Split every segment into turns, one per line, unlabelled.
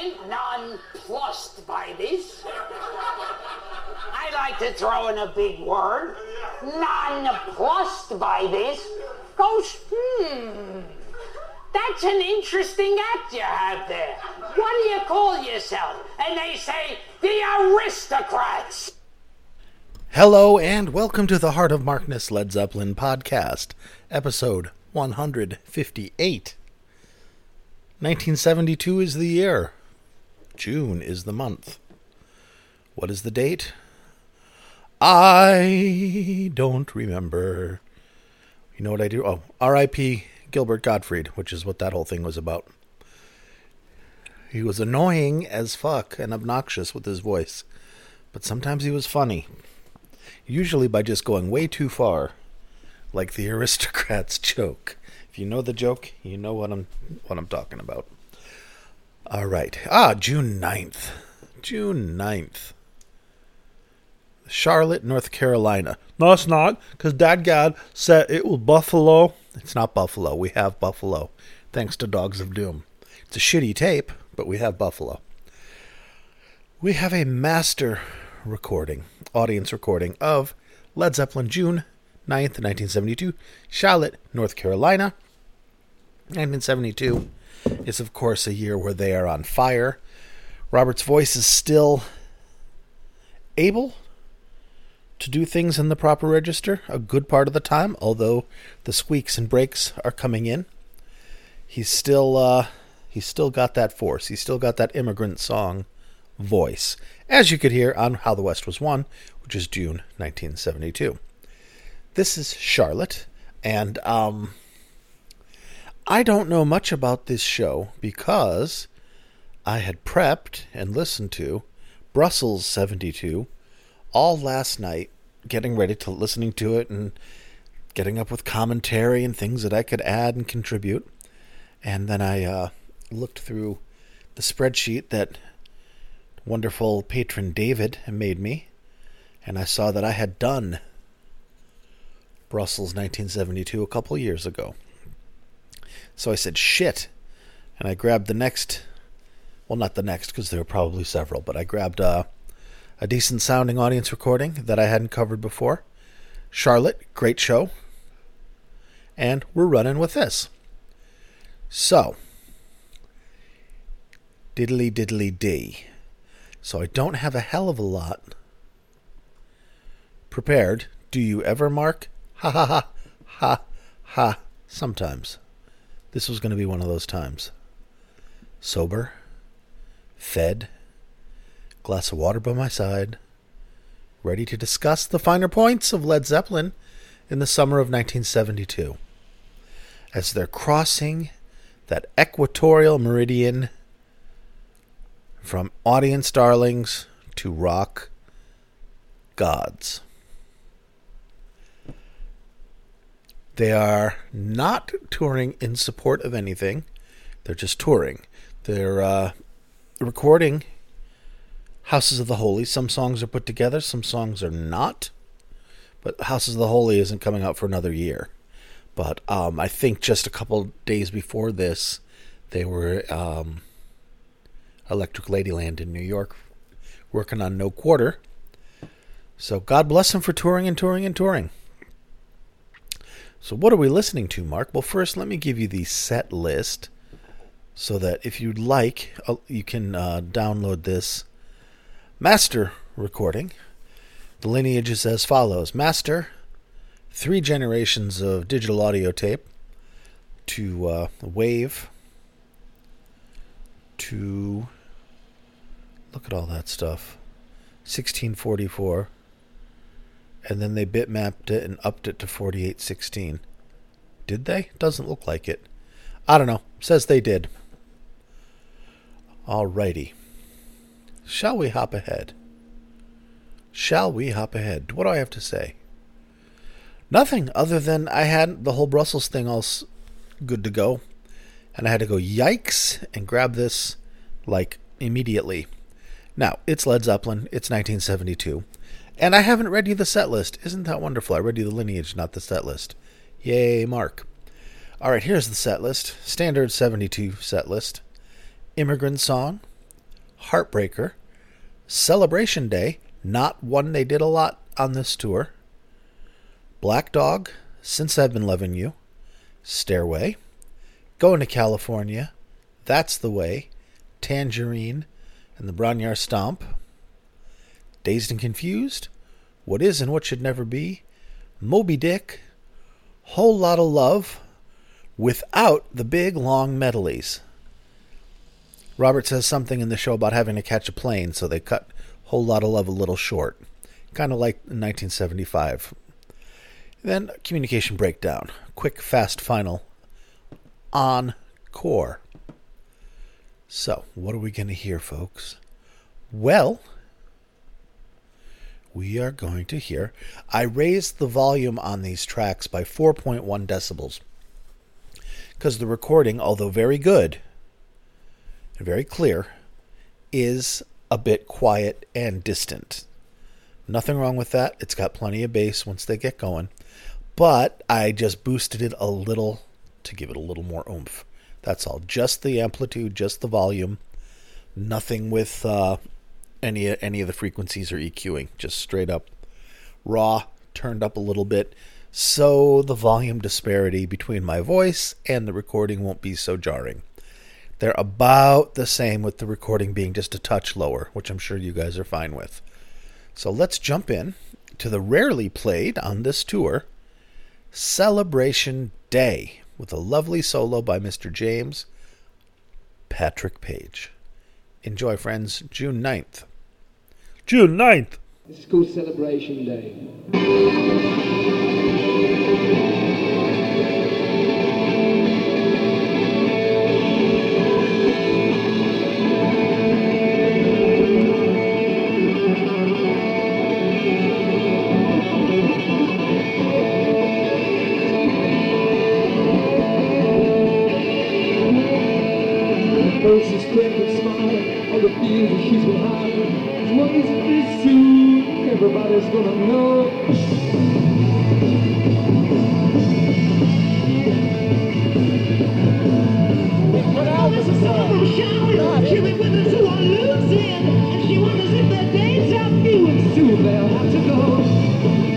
attention, nonplussed by this. I like to throw in a big word. Nonplussed by this. Goes, hmm. That's an interesting act you have there. What do you call yourself? And they say, the aristocrats.
Hello and welcome to the Heart of Markness Led Zeppelin podcast, episode 158. 1972 is the year. June is the month. What is the date? I don't remember. You know what I do? Oh, R.I.P. Gilbert Gottfried, which is what that whole thing was about. He was annoying as fuck and obnoxious with his voice, but sometimes he was funny. Usually by just going way too far, like the aristocrats joke. If you know the joke, you know what I'm what I'm talking about. All right. Ah, June 9th. June 9th. Charlotte, North Carolina. No, it's not, because Dad God said it was Buffalo. It's not Buffalo. We have Buffalo, thanks to Dogs of Doom. It's a shitty tape, but we have Buffalo. We have a master recording, audience recording of Led Zeppelin, June 9th, 1972, Charlotte, North Carolina. 1972 is, of course, a year where they are on fire. Robert's voice is still able to do things in the proper register a good part of the time, although the squeaks and breaks are coming in. He's still uh, he's still got that force. He's still got that immigrant song voice, as you could hear on How the West Was Won, which is June 1972. This is Charlotte, and um, I don't know much about this show because I had prepped and listened to Brussels 72 all last night, getting ready to listening to it and getting up with commentary and things that I could add and contribute. And then I uh, looked through the spreadsheet that wonderful patron David made me, and I saw that I had done Brussels 1972 a couple years ago. So I said, shit. And I grabbed the next, well, not the next, because there were probably several, but I grabbed uh, a decent sounding audience recording that I hadn't covered before. Charlotte, great show. And we're running with this. So, diddly diddly dee. So I don't have a hell of a lot prepared. Do you ever, Mark? Ha ha ha ha ha. Sometimes. This was going to be one of those times. Sober, fed, glass of water by my side, ready to discuss the finer points of Led Zeppelin in the summer of 1972. As they're crossing that equatorial meridian from audience darlings to rock gods. They are not touring in support of anything. They're just touring. They're uh, recording Houses of the Holy. Some songs are put together, some songs are not. But Houses of the Holy isn't coming out for another year. But um, I think just a couple days before this, they were um, Electric Ladyland in New York working on No Quarter. So God bless them for touring and touring and touring. So, what are we listening to, Mark? Well, first, let me give you the set list so that if you'd like, uh, you can uh, download this master recording. The lineage is as follows Master, three generations of digital audio tape, to uh, Wave, to. Look at all that stuff. 1644 and then they bitmapped it and upped it to 4816. Did they? Doesn't look like it. I don't know. Says they did. Alrighty. Shall we hop ahead? Shall we hop ahead? What do I have to say? Nothing other than I had the whole Brussels thing all good to go. And I had to go yikes and grab this like immediately. Now, it's Led Zeppelin. It's 1972. And I haven't read you the set list. Isn't that wonderful? I read you the lineage, not the set list. Yay, Mark. All right, here's the set list. Standard 72 set list. Immigrant Song, Heartbreaker, Celebration Day, not one they did a lot on this tour, Black Dog, Since I've Been Loving You, Stairway, Going to California, That's the Way, Tangerine, and the Bron-Y-Aur Stomp, Dazed and Confused, What Is and What Should Never Be, Moby Dick, Whole Lot of Love, without the big long medleys. Robert says something in the show about having to catch a plane, so they cut Whole Lot of Love a little short. Kind of like in 1975. Then communication breakdown. Quick, fast final. Encore. So, what are we going to hear, folks? Well, we are going to hear. I raised the volume on these tracks by 4.1 decibels because the recording, although very good and very clear, is a bit quiet and distant. Nothing wrong with that. It's got plenty of bass once they get going. But I just boosted it a little to give it a little more oomph. That's all. Just the amplitude, just the volume. Nothing with uh, any any of the frequencies or EQing. Just straight up raw, turned up a little bit, so the volume disparity between my voice and the recording won't be so jarring. They're about the same with the recording being just a touch lower, which I'm sure you guys are fine with. So let's jump in to the rarely played on this tour Celebration Day with a lovely solo by Mr. James Patrick Page. Enjoy, friends. June 9th. June 9th.
It's called Celebration Day. The fears that she's behind. One is pretty soon, everybody's gonna know.
There's a summer shower, killing women who are losing, and she wonders if their days are few, and soon they'll have to go.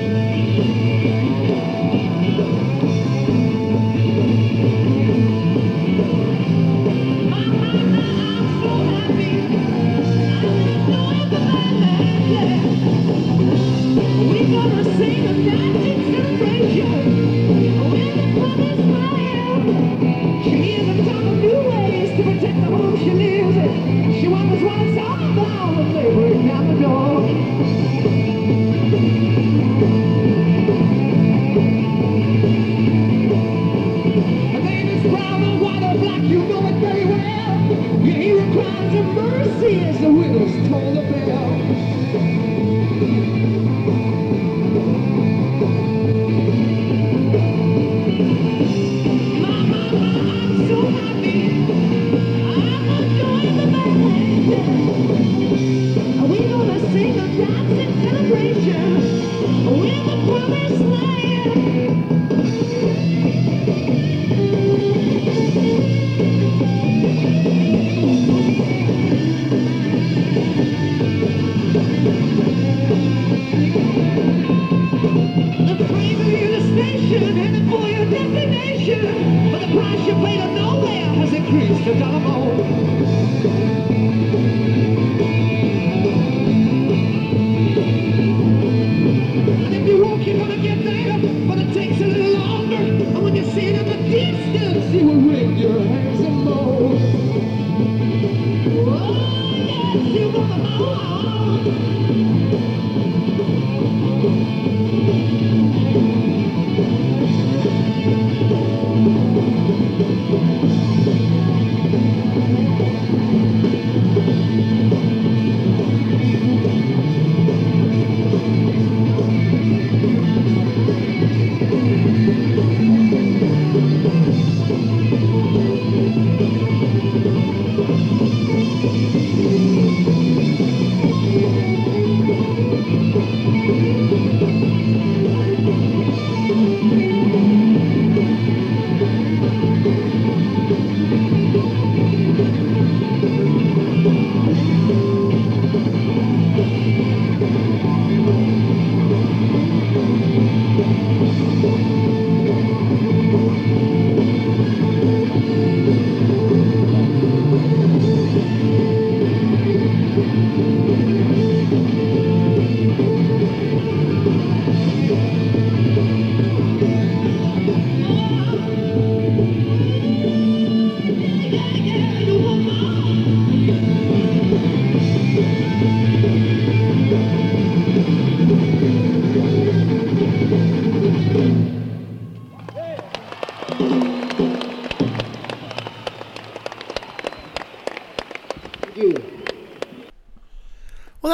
Black, you know it very well. Hero cries of mercy as the widows toll the bell.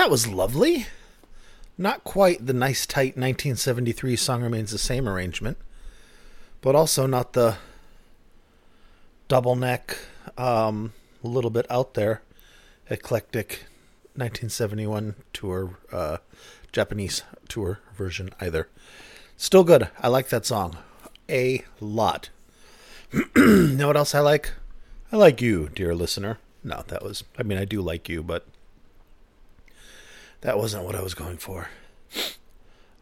Was lovely. Not quite the nice, tight 1973 Song Remains the Same arrangement, but also not the double neck, um, a little bit out there, eclectic 1971 tour, uh, Japanese tour version either. Still good. I like that song a lot. know what else I like? I like you, dear listener. No, that was, I mean, I do like you, but that wasn't what I was going for.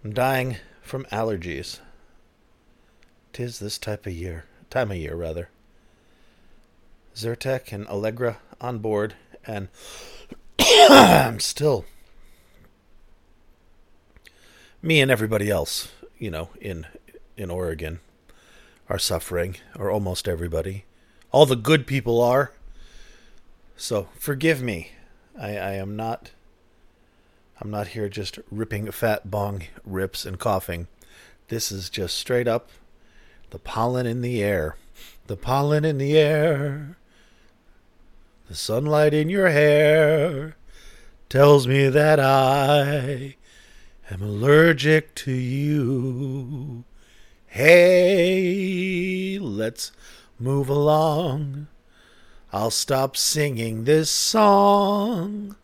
I'm dying from allergies. Tis this type of year, time of year rather. Zyrtec and Allegra on board, and I'm still me and everybody else, you know, in in Oregon are suffering, or almost everybody. All the good people are. So forgive me. I, I am not I'm not here just ripping fat bong rips and coughing. This is just straight up the pollen in the air. The pollen in the air. The sunlight in your hair tells me that I am allergic to you. Hey, let's move along. I'll stop singing this song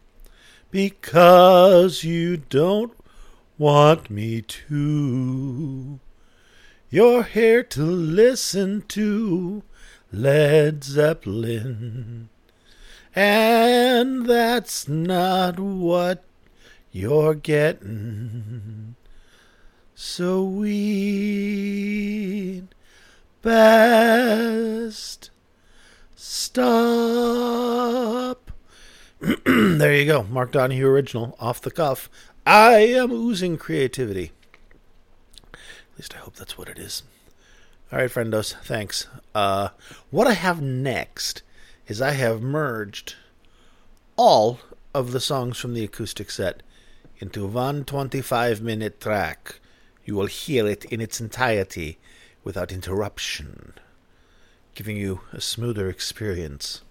because you don't want me to. You're here to listen to Led Zeppelin. And that's not what you're getting. So we'd best stop. there you go. Mark Donahue original, off the cuff. I am oozing creativity. At least I hope that's what it is. All right, friendos, thanks. Uh, what I have next is I have merged all of the songs from the acoustic set into one 25 minute track. You will hear it in its entirety without interruption, giving you a smoother experience.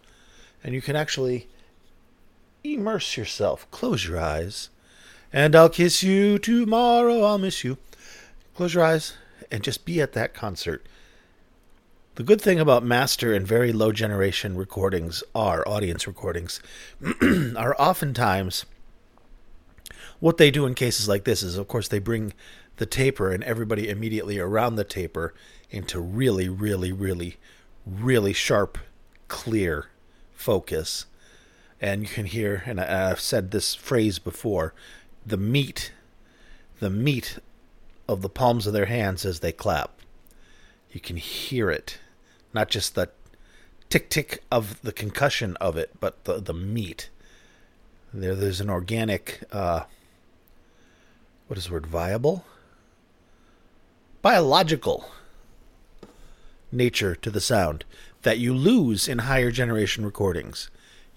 And you can actually immerse yourself. Close your eyes. And I'll kiss you tomorrow. I'll miss you. Close your eyes and just be at that concert. The good thing about master and very low generation recordings are audience recordings are oftentimes what they do in cases like this is of course they bring the taper and everybody immediately around the taper into really really really really sharp clear focus and you can hear and I, I've said this phrase before the meat the meat of the palms of their hands as they clap. You can hear it. Not just the tick tick of the concussion of it but the the meat. There there's an organic uh what is the word viable? Biological nature to the sound that you lose in higher generation recordings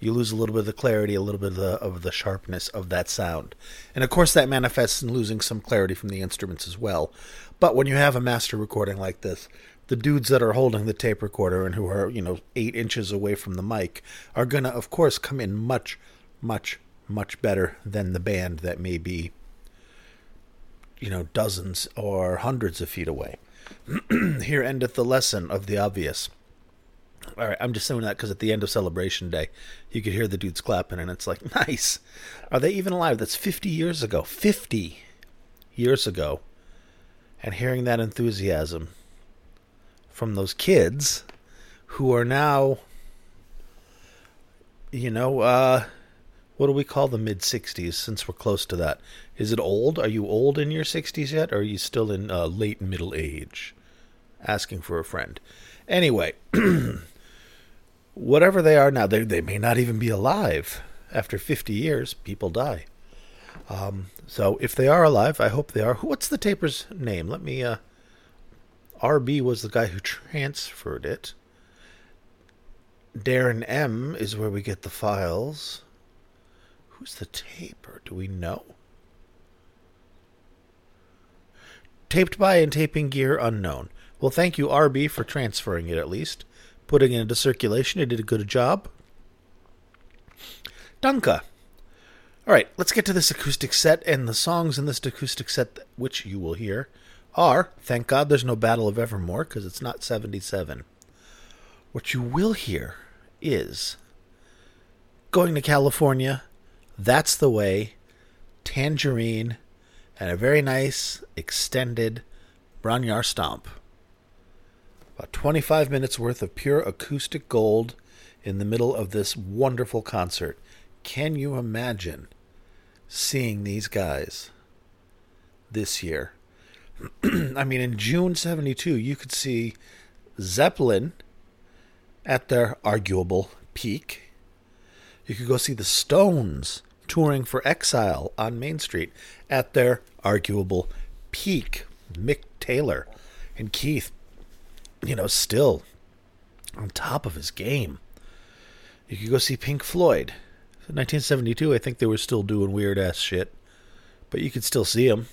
you lose a little bit of the clarity, a little bit of the, of the sharpness of that sound. And of course, that manifests in losing some clarity from the instruments as well. But when you have a master recording like this, the dudes that are holding the tape recorder and who are, you know, eight inches away from the mic are going to, of course, come in much, much, much better than the band that may be, you know, dozens or hundreds of feet away. Here endeth the lesson of the obvious. All right, I'm just saying that because at the end of Celebration Day, you could hear the dudes clapping, and it's like, nice. Are they even alive? That's 50 years ago. 50 years ago. And hearing that enthusiasm from those kids who are now, you know, uh, what do we call the mid 60s since we're close to that? Is it old? Are you old in your 60s yet? Or are you still in uh, late middle age? Asking for a friend. Anyway, whatever they are now, they, they may not even be alive. After 50 years, people die. Um, so if they are alive, I hope they are. What's the taper's name? Let me. Uh, RB was the guy who transferred it. Darren M is where we get the files. Who's the taper? Do we know? Taped by and taping gear unknown. Well, thank you, RB, for transferring it at least. Putting it into circulation. It did a good job. Dunka. All right, let's get to this acoustic set, and the songs in this acoustic set, which you will hear, are Thank God There's No Battle of Evermore, because it's not 77. What you will hear is Going to California, That's the Way, Tangerine, and a very nice extended Bron-Y-Aur Stomp. About 25 minutes worth of pure acoustic gold in the middle of this wonderful concert. Can you imagine seeing these guys this year? I mean, in June 72, you could see Zeppelin at their arguable peak. You could go see the Stones touring for Exile on Main Street at their arguable peak. Mick Taylor and Keith, you know, still on top of his game. You could go see Pink Floyd. In 1972, I think they were still doing weird ass shit, but you could still see them.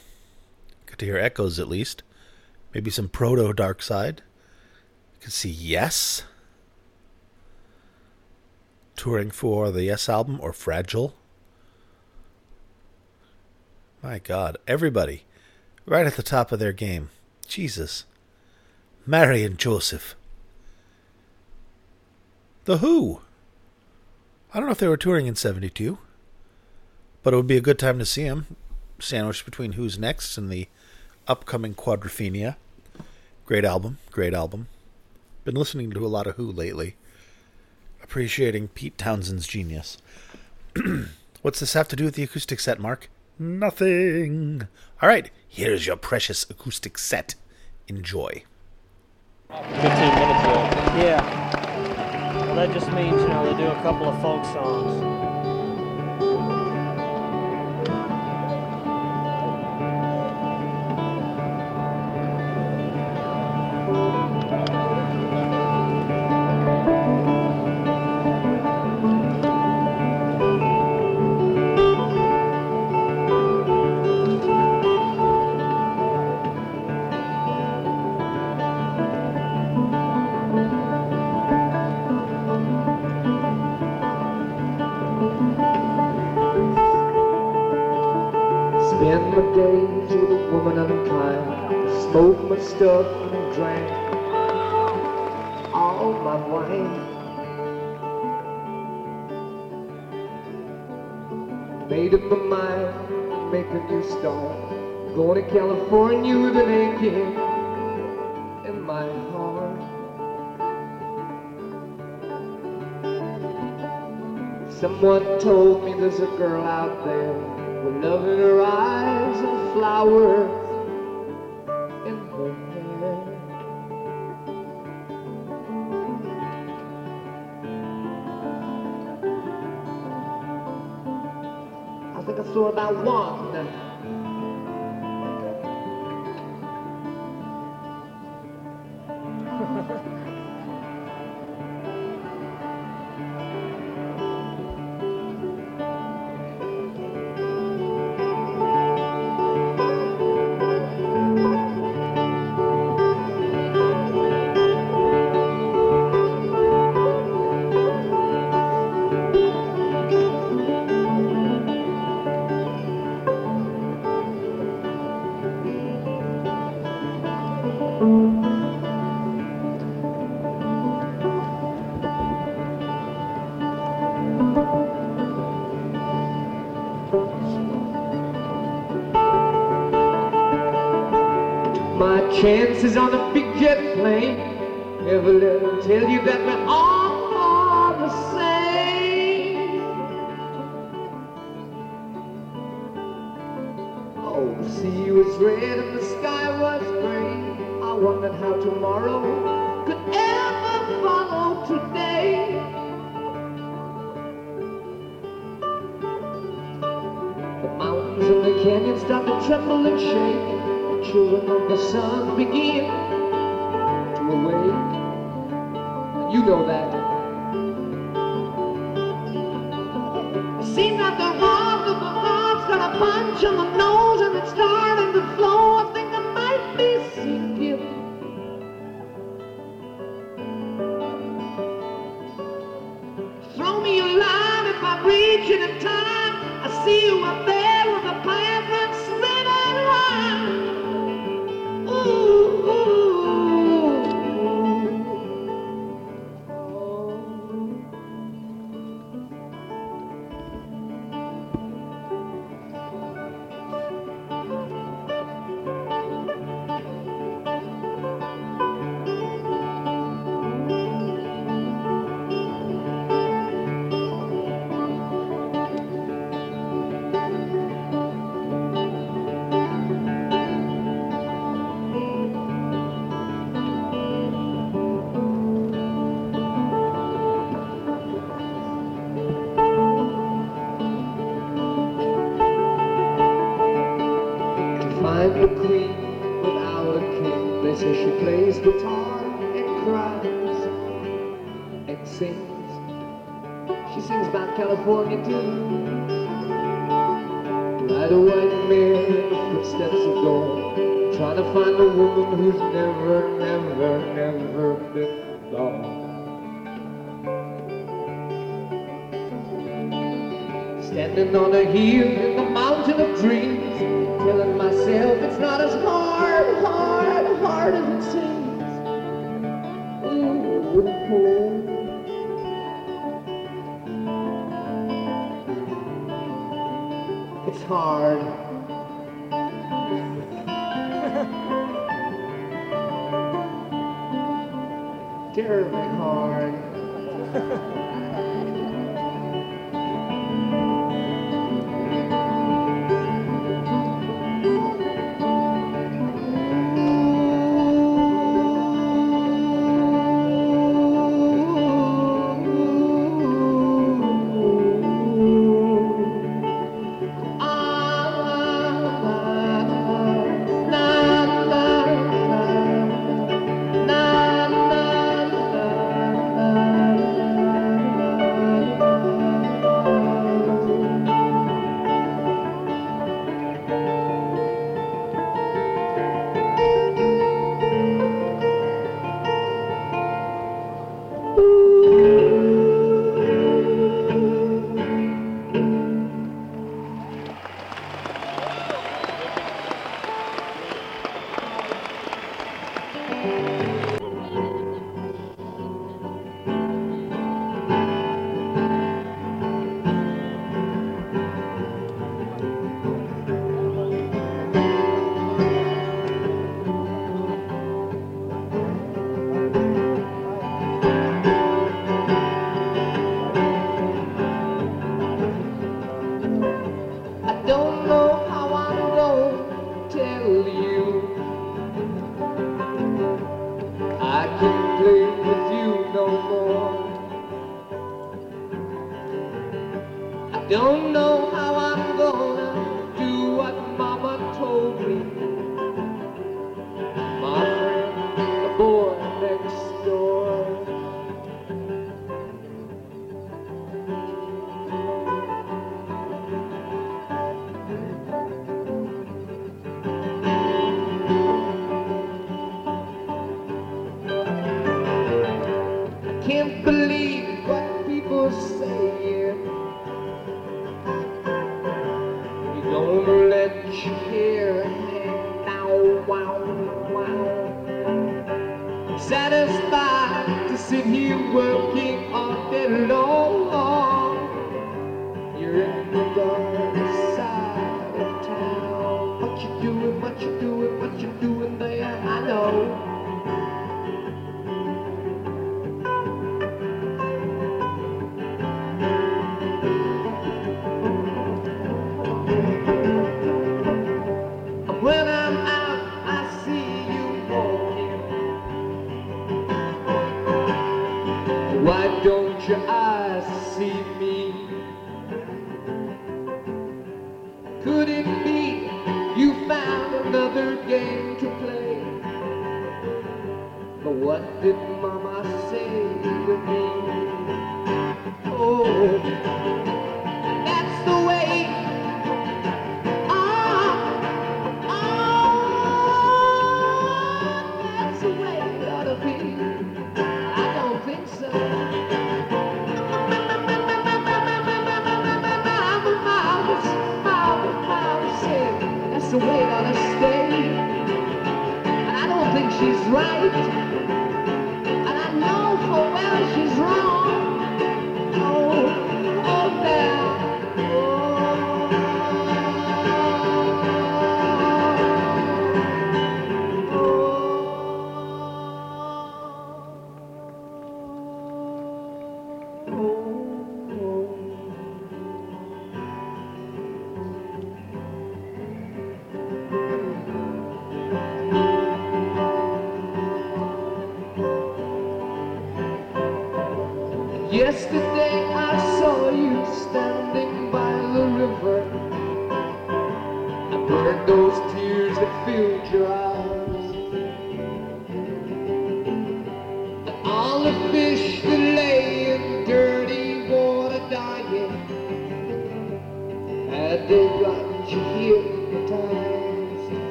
Get to hear echoes at least. Maybe some proto Dark Side. You could see Yes touring for the Yes album or Fragile. My God, everybody right at the top of their game. Jesus. Mary and Joseph. The Who. I don't know if they were touring in 72, but it would be a good time to see them, sandwiched between Who's Next and the upcoming Quadrophenia. Great album, great album. Been listening to a lot of Who lately, appreciating Pete Townshend's genius. What's this have to do with the acoustic set, Mark? Nothing. All right, here's your precious acoustic set. Enjoy.
15 minutes ago.
Yeah. Well, that just means, you know, they do a couple of folk songs.
Unkind. Smoke my stuff and drank all my wine. Made up my mind, make a new start. Going to California with an aching in my heart. Someone told me there's a girl out there with love in her eyes and flowers think my chances on a big jet plane. Never let them tell you that we're all the same. Oh, the sea was red and the sky was gray. I wondered how tomorrow could ever follow today. The mountains and the canyons start to tremble and shake. Children of the sun begin to awake. You know that. Seems like the heart of the heart's got a punch on the nose plays guitar and cries and sings. She sings about California too. Ride a white the footsteps of gold, trying to find a woman who's never, never, never been gone. Standing on a hill doing? What you doing? What you doing there? I know. Standing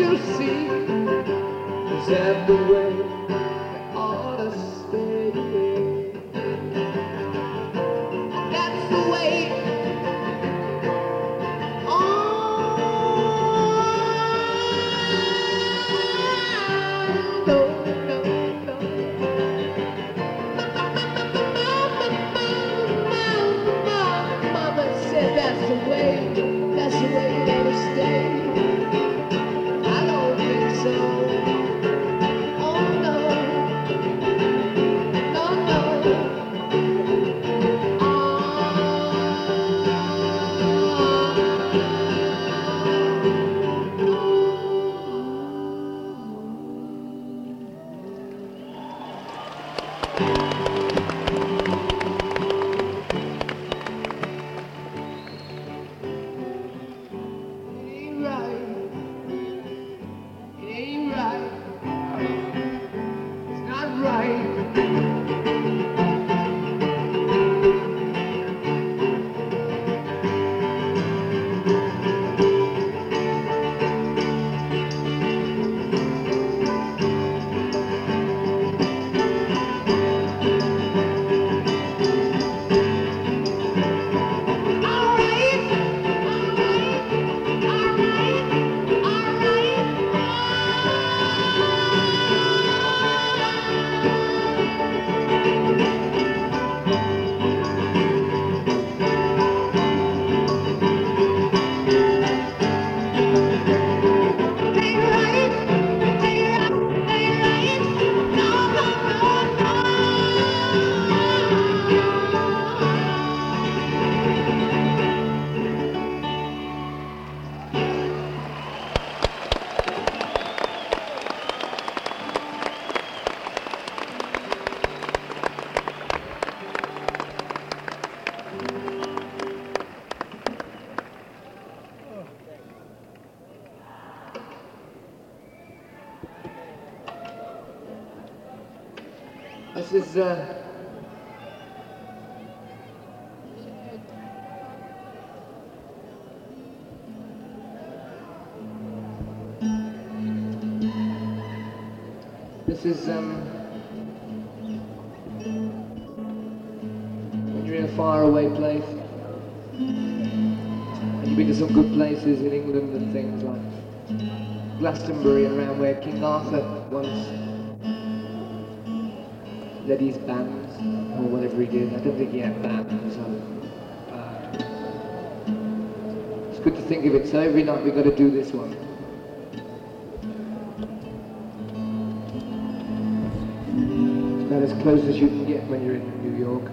you see. Is that the way I don't think he had bands. So, uh, it's good to think of it. So every night we've got to do this one. It's about as close as you can get when you're in New York.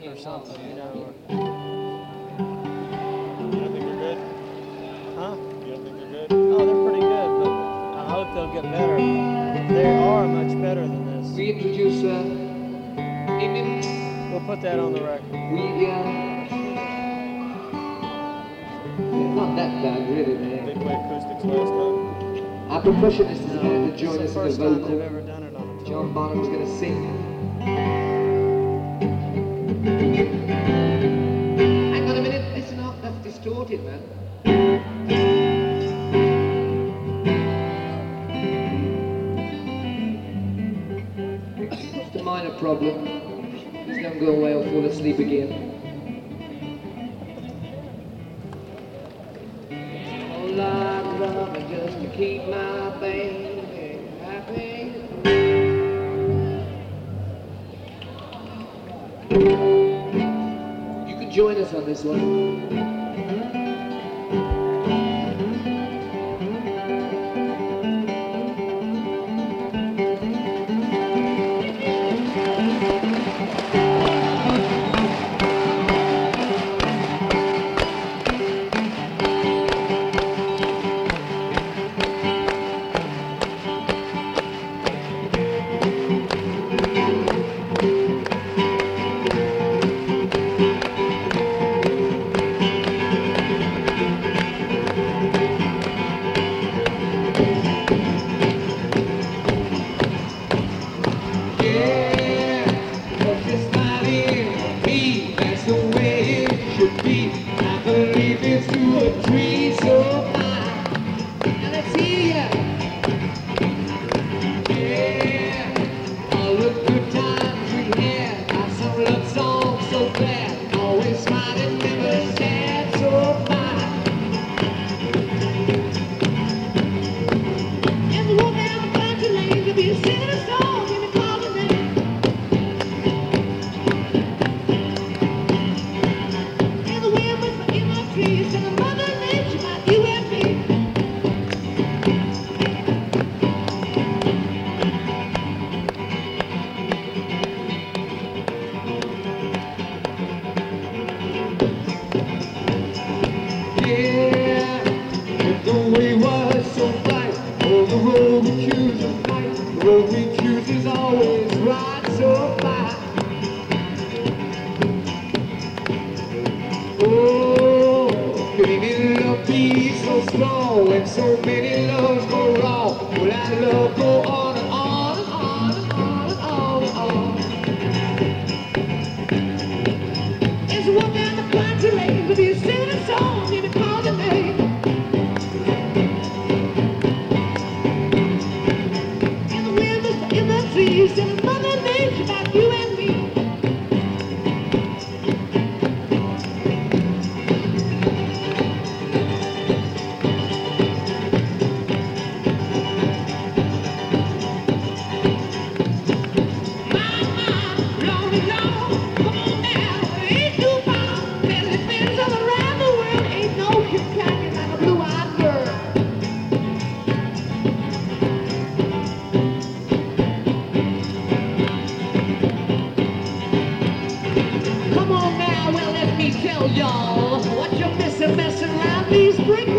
Kind or something, you know.
You don't think they're good?
Huh?
You don't think they're good?
Oh, they're pretty good, but I hope they'll get better. They are much better than this.
We introduce uh, Eamon.
We'll put that on the record.
We uh, they're not that bad, really.
They
They,
played acoustics last time.
our percussionist is
No,
going to join us in the
time
vocal.
ever done it on a tour.
John Bonham's going to sing. Hang on a minute, listen up, that's distorted, man. Minor problem. Please don't go away or fall asleep again. This one. Y'all what you're missing, messing around these brick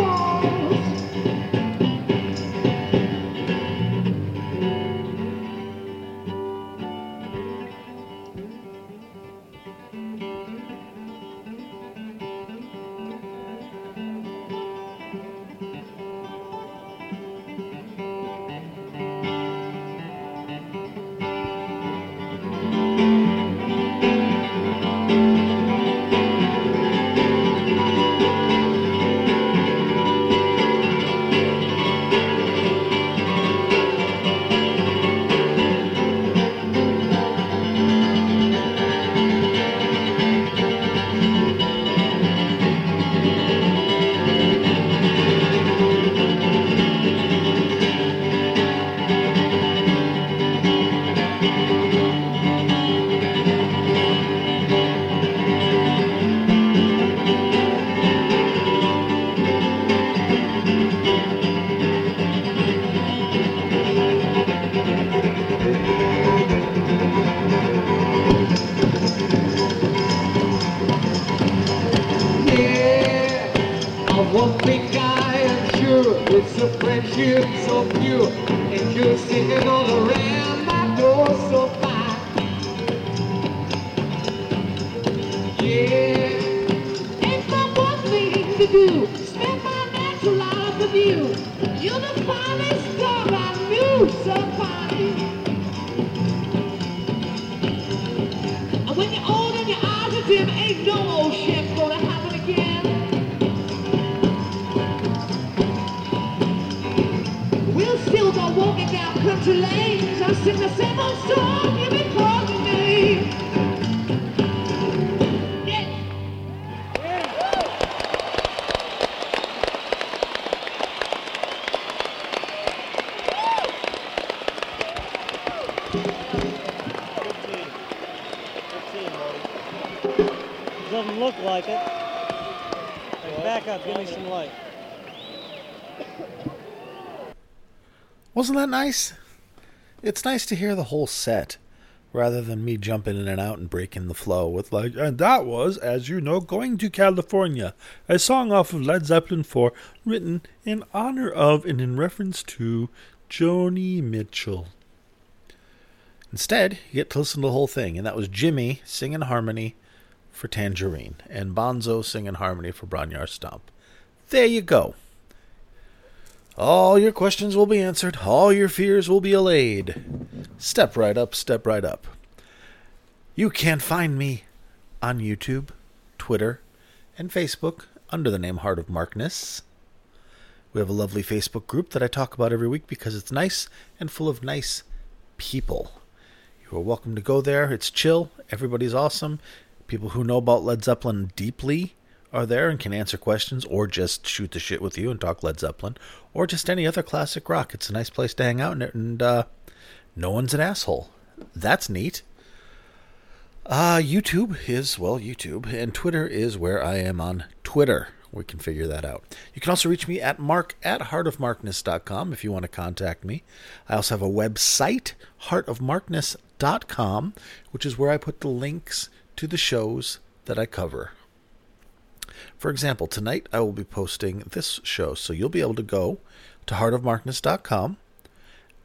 You're the finest dog I knew. And when you're old and your eyes are dim, ain't no old gonna happen again. We'll still go walking down country lanes. I'll sing the same old song
Wasn't that nice? It's nice to hear the whole set rather than me jumping in and out and breaking the flow with like and that was as you know going to california a song off of led zeppelin 4 written in honor of and in reference to joni mitchell. Instead you get to listen to the whole thing and that was jimmy singing harmony for tangerine and bonzo singing harmony for Bron-Y-Aur stomp there you go all your questions will be answered. All your fears will be allayed. Step right up, step right up. You can find me on YouTube, Twitter, and Facebook under the name Heart of Markness. We have a lovely Facebook group that I talk about every week because it's nice and full of nice people. You are welcome to go there. It's chill. Everybody's awesome. People who know about Led Zeppelin deeply are there and can answer questions or just shoot the shit with you and talk Led Zeppelin or just any other classic rock. It's a nice place to hang out and, and uh, no one's an asshole. That's neat. Uh, YouTube is, well, YouTube, and Twitter is where I am on Twitter. We can figure that out. You can also reach me at mark at heartofmarkness.com if you want to contact me. I also have a website, heartofmarkness.com, which is where I put the links to the shows that I cover. For example, tonight I will be posting this show, so you'll be able to go to heartofmarkness.com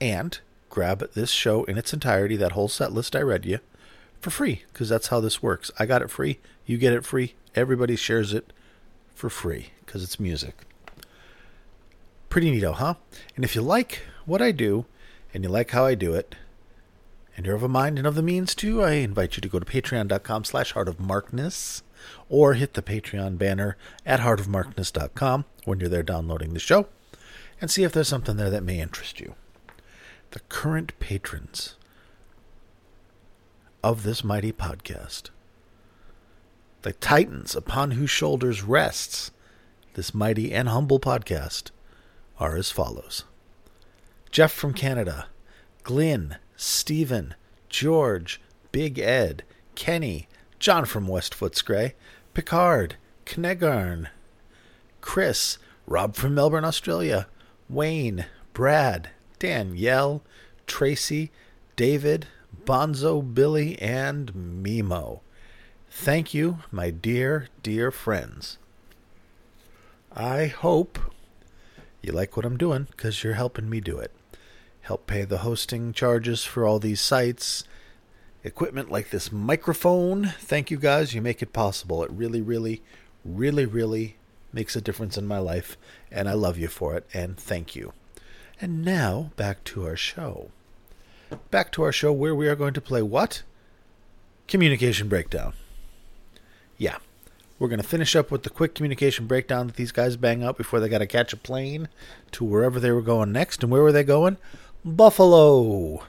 and grab this show in its entirety, that whole set list I read you, for free, because that's how this works. I got it free, you get it free, everybody shares it for free, because it's music. Pretty neato, huh? And if you like what I do, and you like how I do it, and you're of a mind and of the means too, I invite you to go to patreon.com slash heartofmarkness or hit the Patreon banner at heartofmarkness.com when you're there downloading the show and see if there's something there that may interest you. The current patrons of this mighty podcast, the titans upon whose shoulders rests this mighty and humble podcast, are as follows Jeff from Canada, Glyn, Stephen, George, Big Ed, Kenny, John from West Footscray, Picard, Knegarn, Chris, Rob from Melbourne, Australia, Wayne, Brad, Danielle, Tracy, David, Bonzo, Billy, and Mimo. Thank you, my dear, dear friends. I hope you like what I'm doing because you're helping me do it. Help pay the hosting charges for all these sites. Equipment like this microphone. Thank you guys. You make it possible. It really, really, really, really makes a difference in my life. And I love you for it. And thank you. And now back to our show. Back to our show where we are going to play what? Communication breakdown. Yeah. We're going to finish up with the quick communication breakdown that these guys bang out before they got to catch a plane to wherever they were going next. And where were they going? Buffalo.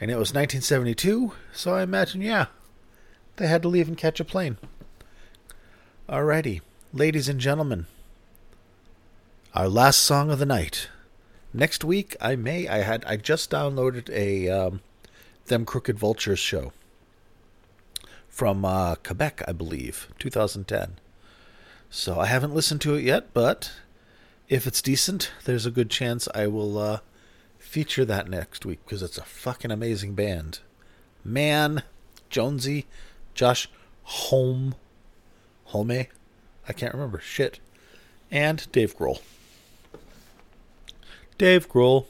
And it was 1972, so I imagine, yeah, they had to leave and catch a plane. Alrighty, ladies and gentlemen, our last song of the night. Next week, I may. I had. I just downloaded a um, them Crooked Vultures show from uh, Quebec, I believe, 2010. So I haven't listened to it yet, but if it's decent, there's a good chance I will uh, feature that next week because it's a fucking amazing band. Man, Jonesy, Josh Homme, Home, I can't remember. Shit, and Dave Grohl. Dave Grohl.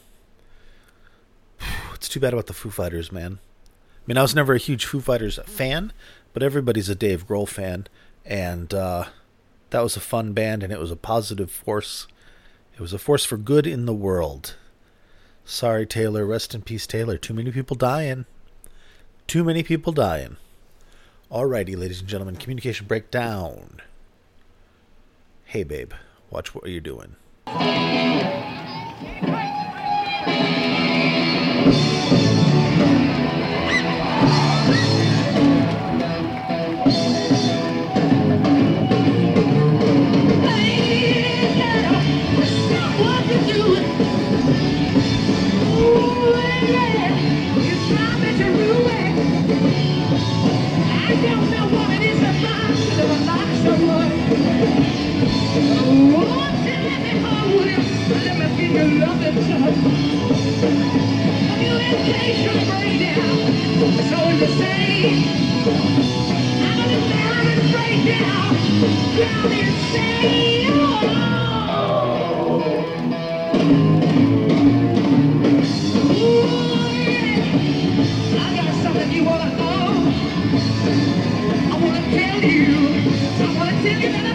It's too bad about the Foo Fighters, man. I mean, I was never a huge Foo Fighters fan, but everybody's a Dave Grohl fan, and uh, that was a fun band, and it was a positive force. It was a force for good in the world. Sorry, Taylor. Rest in peace, Taylor. Too many people dying. Too many people dying. Alrighty, ladies and gentlemen, communication breakdown. Hey, babe, watch what you're doing.
It's always the same. I'm an embarrassed breakdown. Down insane. I got something you wanna know. I wanna tell you. I wanna tell you that I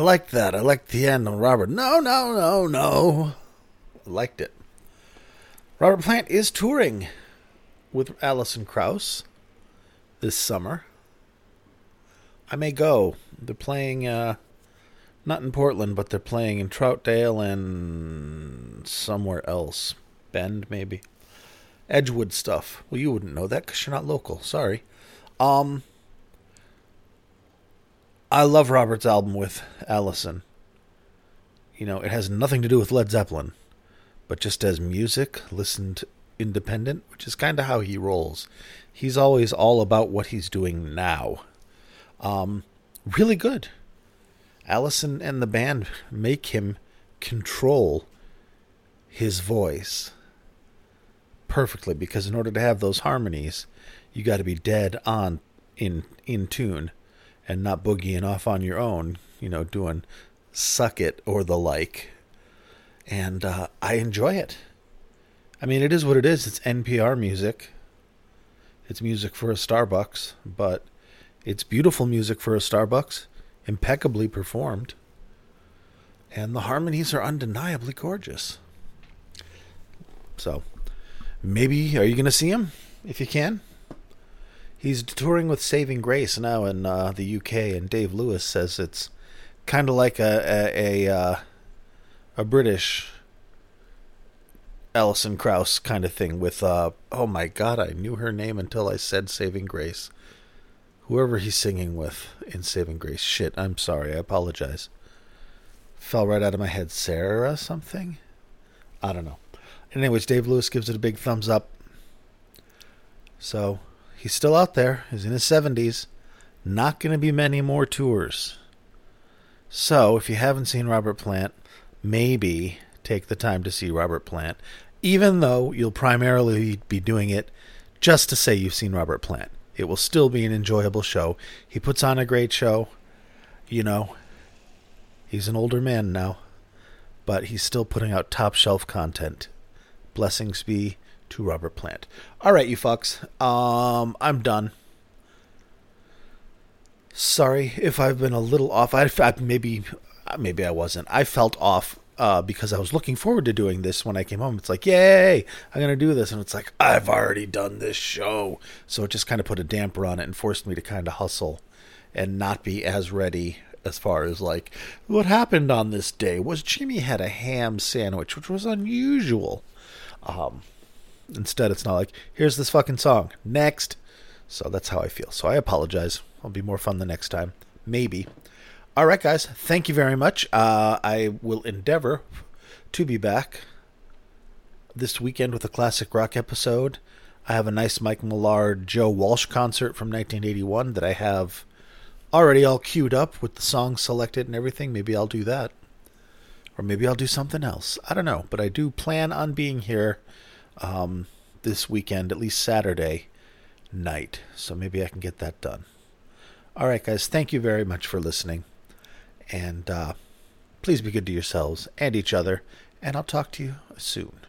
liked that. I liked the end on Robert. No, no, no, no. Liked it. Robert Plant is touring with Alison Krauss this summer. I may go. They're playing, uh, not in Portland, but they're playing in Troutdale and somewhere else. Bend, maybe. Edgewood stuff. Well, you wouldn't know that because you're not local. Sorry. Um, I love Robert's album with Allison. You know, it has nothing to do with Led Zeppelin, but just as music, listened independent, which is kind of how he rolls. He's always all about what he's doing now. Um, really good. Allison and the band make him control his voice perfectly because in order to have those harmonies, you got to be dead on in in tune and not boogieing off on your own, you know, doing suck it or the like. And uh, I enjoy it. I mean, it is what it is. It's NPR music. It's music for a Starbucks, but it's beautiful music for a Starbucks, impeccably performed. And the harmonies are undeniably gorgeous. So, maybe, are you going to see him if you can? He's touring with Saving Grace now in uh, the UK, and Dave Lewis says it's kind of like a a a, uh, a British Alison Krauss kind of thing. With uh, oh my God, I knew her name until I said Saving Grace. Whoever he's singing with in Saving Grace. Shit, I'm sorry. I apologize. Fell right out of my head. Sarah something. I don't know. Anyways, Dave Lewis gives it a big thumbs up. So he's still out there. He's in his 70s. Not going to be many more tours. So if you haven't seen Robert Plant, maybe take the time to see Robert Plant, even though you'll primarily be doing it just to say you've seen Robert Plant. It will still be an enjoyable show. He puts on a great show. You know, he's an older man now, but he's still putting out top shelf content. Blessings be to Robert Plant. All right, you fucks. Um, I'm done. Sorry if I've been a little off. I, I maybe maybe I wasn't. I felt off uh, because I was looking forward to doing this when I came home. It's like, yay, I'm gonna do this, and it's like I've already done this show, so it just kind of put a damper on it and forced me to kind of hustle and not be as ready as far as like what happened on this day was Jimmy had a ham sandwich, which was unusual. Um, instead, it's not like here's this fucking song next. So that's how I feel. So I apologize. I'll be more fun the next time, maybe. All right, guys. Thank you very much. Uh, I will endeavor to be back this weekend with a classic rock episode. I have a nice Mike Millard, Joe Walsh concert from 1981 that I have already all queued up with the songs selected and everything. Maybe I'll do that. Or maybe I'll do something else. I don't know. But I do plan on being here um, this weekend, at least Saturday. night. So maybe I can get that done. All right, guys, thank you very much for listening. And uh, please be good to yourselves and each other. And I'll talk to you soon.